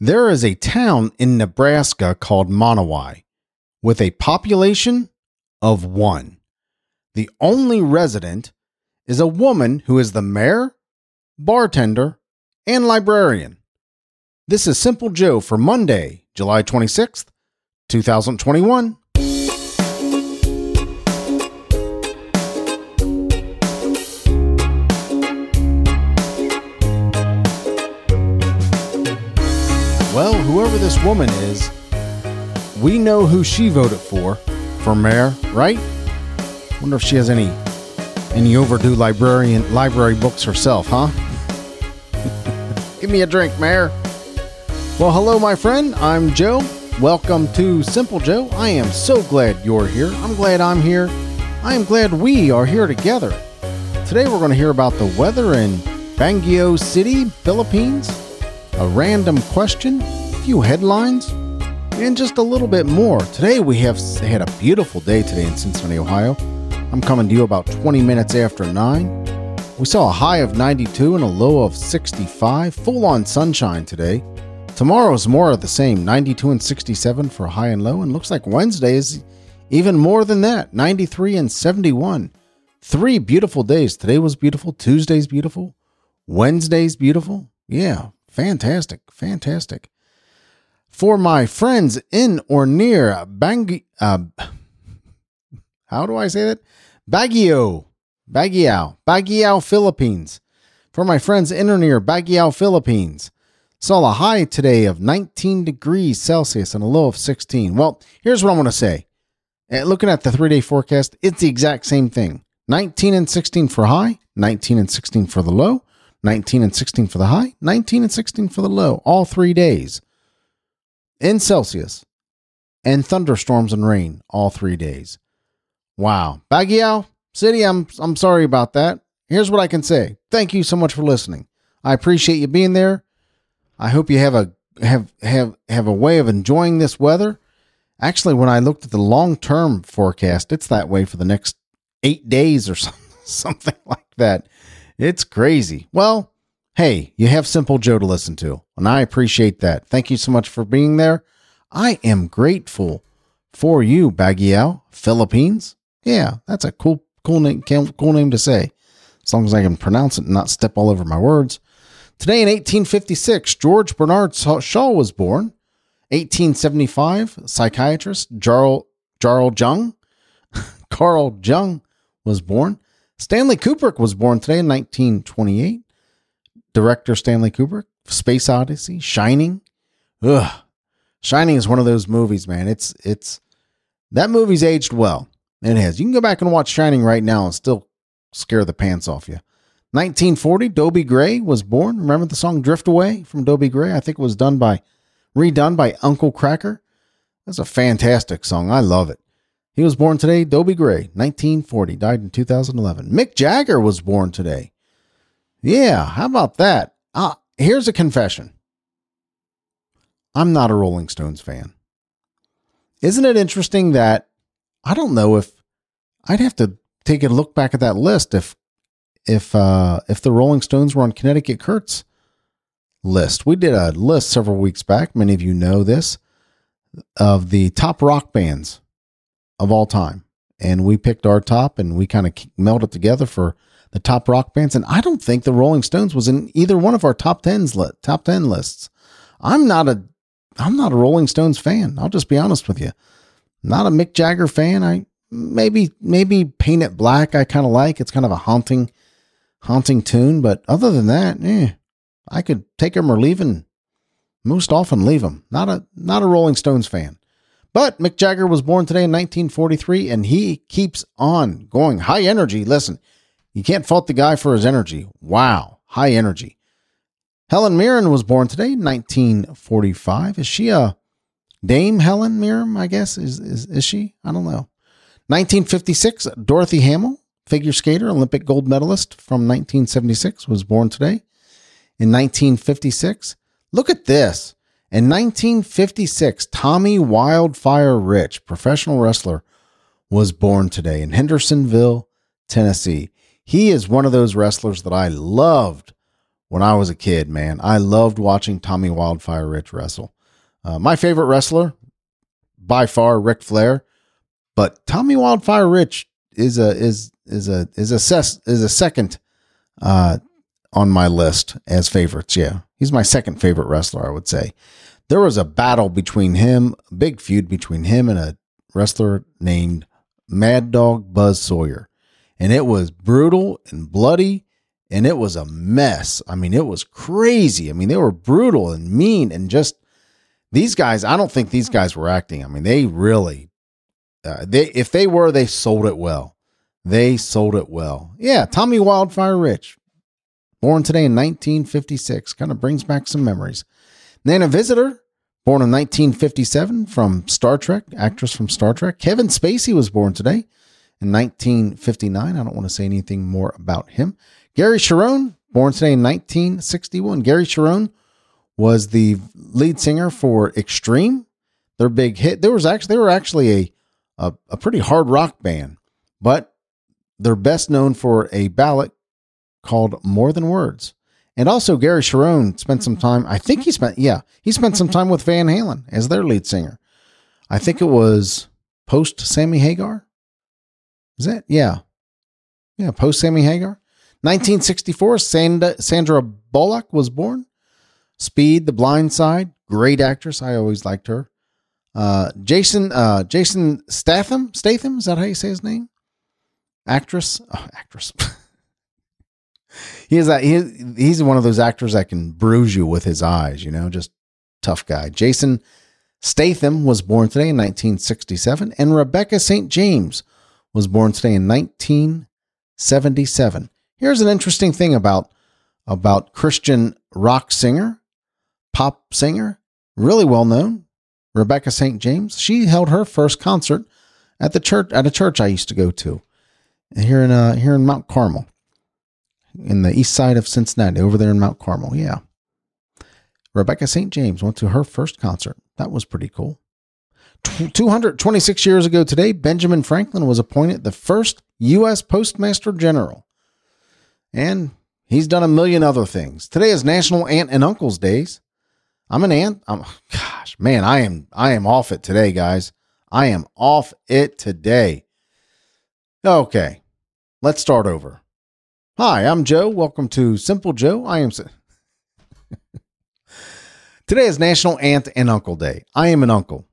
There is a town in Nebraska called Monowi with a population of one. The only resident is a woman who is the mayor, bartender, and librarian. This is Simple Joe for Monday, July 26th, 2021. Whoever this woman is, we know who she voted for for mayor, right? Wonder if she has any any overdue librarian library books herself, huh? Give me a drink, mayor. Well, hello, my friend. I'm Joe. Welcome to Simple Joe. I am so glad you're here. I'm glad I'm here. I am glad we are here together. Today, we're going to hear about the weather in Baguio City, Philippines, a random question, few headlines, and just a little bit more. Today, we have had a beautiful day today in Cincinnati, Ohio. I'm coming to you about 20 minutes after 9. We saw a high of 92 and a low of 65, full on sunshine today. Tomorrow is more of the same 92 and 67 for high and low, and looks like Wednesday is even more than that 93 and 71. Three beautiful days. Today was beautiful. Tuesday's beautiful. Wednesday's beautiful. Yeah, fantastic. Fantastic. For my friends in or near Bang, uh, how do I say that? Baguio, Baguio, Baguio, Philippines. For my friends in or near Baguio, Philippines. Saw a high today of 19 degrees Celsius and a low of 16. Well, here's what I want to say. Uh, Looking at the three day forecast, it's the exact same thing 19 and 16 for high, 19 and 16 for the low, 19 and 16 for the high, 19 and 16 for the low, all three days in Celsius, and thunderstorms and rain all three days. Wow. Baguio City, I'm I'm sorry about that. Here's what I can say. Thank you so much for listening. I appreciate you being there. I hope you have a have have have a way of enjoying this weather. Actually, when I looked at the long term forecast, it's that way for the next eight days or something like that. It's crazy. Well, hey, you have Simple Joe to listen to, and I appreciate that. Thank you so much for being there. I am grateful for you, Baguio, Philippines. Yeah, that's a cool, cool name, cool name to say, as long as I can pronounce it and not step all over my words. Today in 1856, George Bernard Shaw was born. 1875, psychiatrist Jarl, Jarl Jung, Carl Jung was born. Stanley Kubrick was born today in 1928. Director Stanley Kubrick, Space Odyssey, Shining. Ugh. Shining is one of those movies, man. It's it's that movie's aged well. It has. You can go back and watch Shining right now and still scare the pants off you. 1940, Dobie Gray was born. Remember the song Drift Away from Dobie Gray? I think it was done by redone by Uncle Kracker. That's a fantastic song. I love it. He was born today, Dobie Gray, 1940, died in 2011. Mick Jagger was born today. Yeah, how about that? Ah, here's a confession. I'm not a Rolling Stones fan. Isn't it interesting that I don't know if I'd have to take a look back at that list if if uh if the Rolling Stones were on Connecticut Kurt's list. We did a list several weeks back, many of you know this, of the top rock bands of all time. And we picked our top and we kind of melded together for the top rock bands. And I don't think the Rolling Stones was in either one of our top tens li- top ten lists. I'm not a I'm not a Rolling Stones fan. I'll just be honest with you. Not a Mick Jagger fan. I maybe maybe Paint It Black I kind of like. It's kind of a haunting haunting tune, but other than that, eh, I could take him or leave him. Most often leave him. Not a not a Rolling Stones fan. But Mick Jagger was born today in 1943 and he keeps on going. High energy. Listen, you can't fault the guy for his energy. Wow, high energy. Helen Mirren was born today, 1945. Is she a Dame Helen Mirren? I guess is is is she? I don't know. 1956, Dorothy Hamill, figure skater, Olympic gold medalist from 1976, was born today. In 1956, look at this. In 1956, Tommy Wildfire Rich, professional wrestler, was born today in Hendersonville, Tennessee. He is one of those wrestlers that I loved when I was a kid, man. I loved watching Tommy Wildfire Rich wrestle. Uh, my favorite wrestler, by far, Ric Flair, but Tommy Wildfire Rich is a is is a is a ses, is a second uh, on my list as favorites. Yeah, he's my second favorite wrestler. I would say there was a battle between him, big feud between him and a wrestler named Mad Dog Buzz Sawyer, and it was brutal and bloody and it was a mess. I mean, it was crazy. I mean, they were brutal and mean and just these guys. I don't think these guys were acting. I mean, they really, uh, they if they were, they sold it well. They sold it well. Yeah, Tommy Wildfire Rich, born today in 1956, kind of brings back some memories. Nana Visitor, born in 1957 from Star Trek, actress from Star Trek. Kevin Spacey was born today in 1959. I don't want to say anything more about him. Gary Cherone, born today in 1961. Gary Cherone was the lead singer for Extreme, their big hit. There was actually they were actually a, a, a pretty hard rock band, but they're best known for a ballad called More Than Words. And also Gary Cherone spent some time, I think he spent yeah, he spent some time with Van Halen as their lead singer. I think it was post Sammy Hagar. Is that? Yeah. Yeah, post Sammy Hagar. 1964, Sandra, Sandra Bullock was born. Speed, The Blind Side, great actress. I always liked her. Uh, Jason uh, Jason Statham, Statham, is that how you say his name? Actress, oh, actress. he is that he, he's one of those actors that can bruise you with his eyes. You know, just tough guy. Jason Statham was born today in 1967, and Rebecca St. James was born today in 1977. Here's an interesting thing about about Christian rock singer, pop singer, really well known, Rebecca St. James. She held her first concert at the church at a church I used to go to here in uh, here in Mount Carmel, in the east side of Cincinnati, over there in Mount Carmel. Yeah, Rebecca St. James went to her first concert. That was pretty cool. 226 years ago today, Benjamin Franklin was appointed the first U.S. Postmaster General. And he's done a million other things. Today is National Aunt and Uncle's Days. I'm an aunt. I'm gosh, man, I am I am off it today, guys. I am off it today. Okay. Let's start over. Hi, I'm Joe. Welcome to Simple Joe. I am Today is National Aunt and Uncle Day. I am an uncle.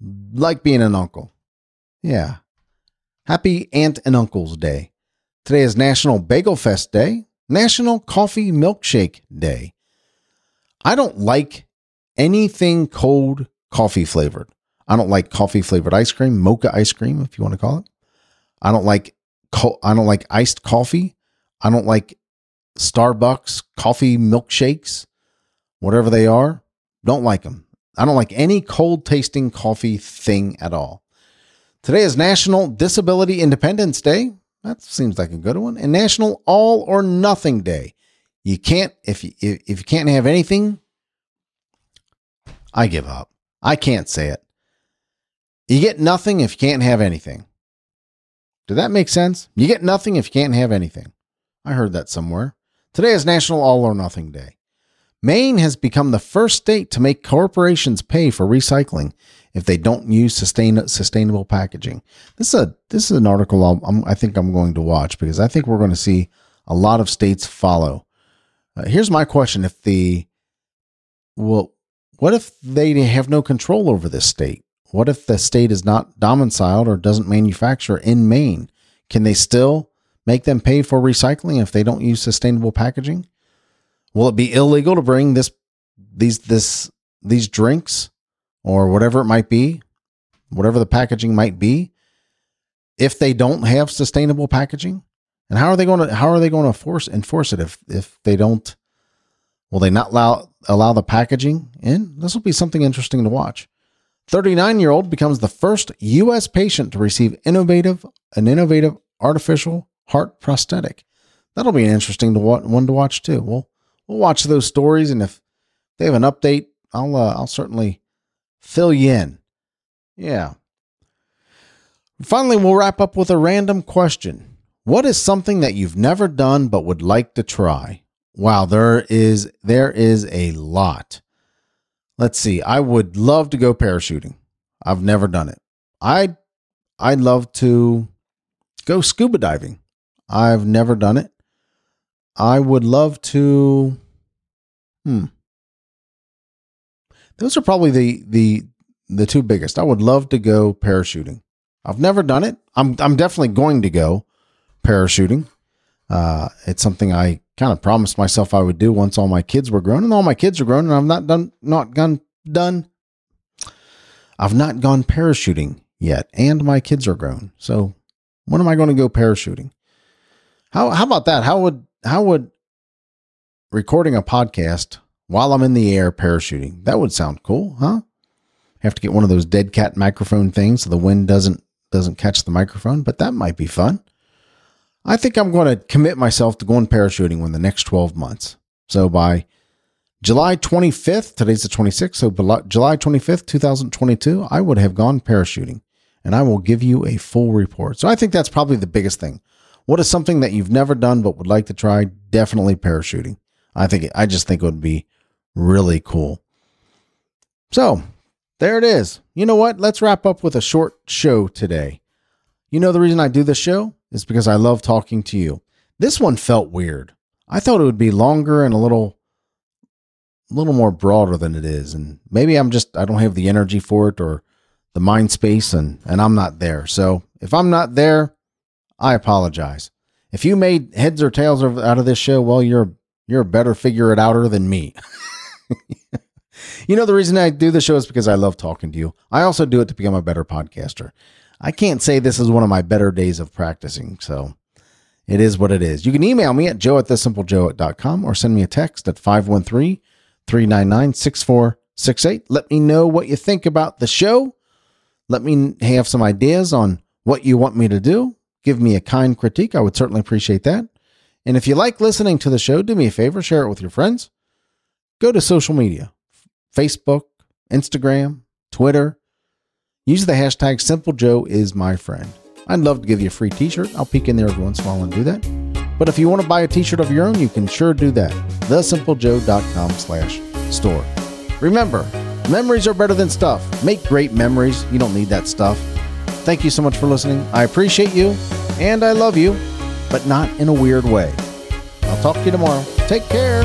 Like being an uncle. Yeah. Happy Aunt and Uncle's Day. Today is National Bagel Fest Day, National Coffee Milkshake Day. I don't like anything cold coffee flavored. I don't like coffee flavored ice cream, mocha ice cream, if you want to call it. I don't like I don't like iced coffee. I don't like Starbucks coffee milkshakes, whatever they are. Don't like them. I don't like any cold tasting coffee thing at all. Today is National Disability Independence Day. That seems like a good one. And National All or Nothing Day. You can't if you if you can't have anything. I give up. I can't say it. You get nothing if you can't have anything. Did that make sense? You get nothing if you can't have anything. I heard that somewhere. Today is National All or Nothing Day. Maine has become the first state to make corporations pay for recycling if they don't use sustain, sustainable packaging. This is a this is an article i think I'm going to watch because I think we're going to see a lot of states follow. Uh, here's my question: If the well, what if they have no control over this state? What if the state is not domiciled or doesn't manufacture in Maine? Can they still make them pay for recycling if they don't use sustainable packaging? Will it be illegal to bring this these this these drinks or whatever it might be, whatever the packaging might be, if they don't have sustainable packaging? And how are they going to how are they going to force enforce it if if they don't will they not allow allow the packaging in? This will be something interesting to watch. 39-year-old becomes the first US patient to receive innovative an innovative artificial heart prosthetic. That'll be an interesting to one to watch too. We'll we'll watch those stories and if they have an update, I'll uh, I'll certainly fill you in. Yeah. Finally, we'll wrap up with a random question. What is something that you've never done but would like to try? wow, there is there is a lot. Let's see. I would love to go parachuting. I've never done it. I I'd love to go scuba diving. I've never done it. I would love to hmm. Those are probably the the the two biggest. I would love to go parachuting. I've never done it. I'm I'm definitely going to go parachuting. Uh, it's something I kind of promised myself I would do once all my kids were grown, and all my kids are grown, and I've not done not gone done. I've not gone parachuting yet, and my kids are grown. So when am I going to go parachuting? How how about that? How would how would recording a podcast while I'm in the air parachuting? That would sound cool, huh? Have to get one of those dead cat microphone things so the wind doesn't doesn't catch the microphone, but that might be fun. I think I'm going to commit myself to going parachuting in the next 12 months. So by July 25th, today's the 26th, so July 25th, 2022, I would have gone parachuting and I will give you a full report. So I think that's probably the biggest thing. What is something that you've never done but would like to try? Definitely parachuting. I think I just think it would be really cool. So, there it is. You know what? Let's wrap up with a short show today. You know the reason I do this show is because I love talking to you. This one felt weird. I thought it would be longer and a little a little more broader than it is and maybe I'm just I don't have the energy for it or the mind space and and I'm not there. So, if I'm not there, I apologize. If you made heads or tails out of this show, well you're you're a better figure it outer than me. you know the reason I do the show is because I love talking to you. I also do it to become a better podcaster. I can't say this is one of my better days of practicing. So it is what it is. You can email me at joe at thesimplejoe.com or send me a text at 513 399 6468. Let me know what you think about the show. Let me have some ideas on what you want me to do. Give me a kind critique. I would certainly appreciate that. And if you like listening to the show, do me a favor, share it with your friends. Go to social media Facebook, Instagram, Twitter Use the hashtag SimpleJoe is my friend. I'd love to give you a free t-shirt. I'll peek in there every once in a while and do that. But if you want to buy a t-shirt of your own, you can sure do that. TheSimpleJoe.com slash store. Remember, memories are better than stuff. Make great memories. You don't need that stuff. Thank you so much for listening. I appreciate you and I love you, but not in a weird way. I'll talk to you tomorrow. Take care.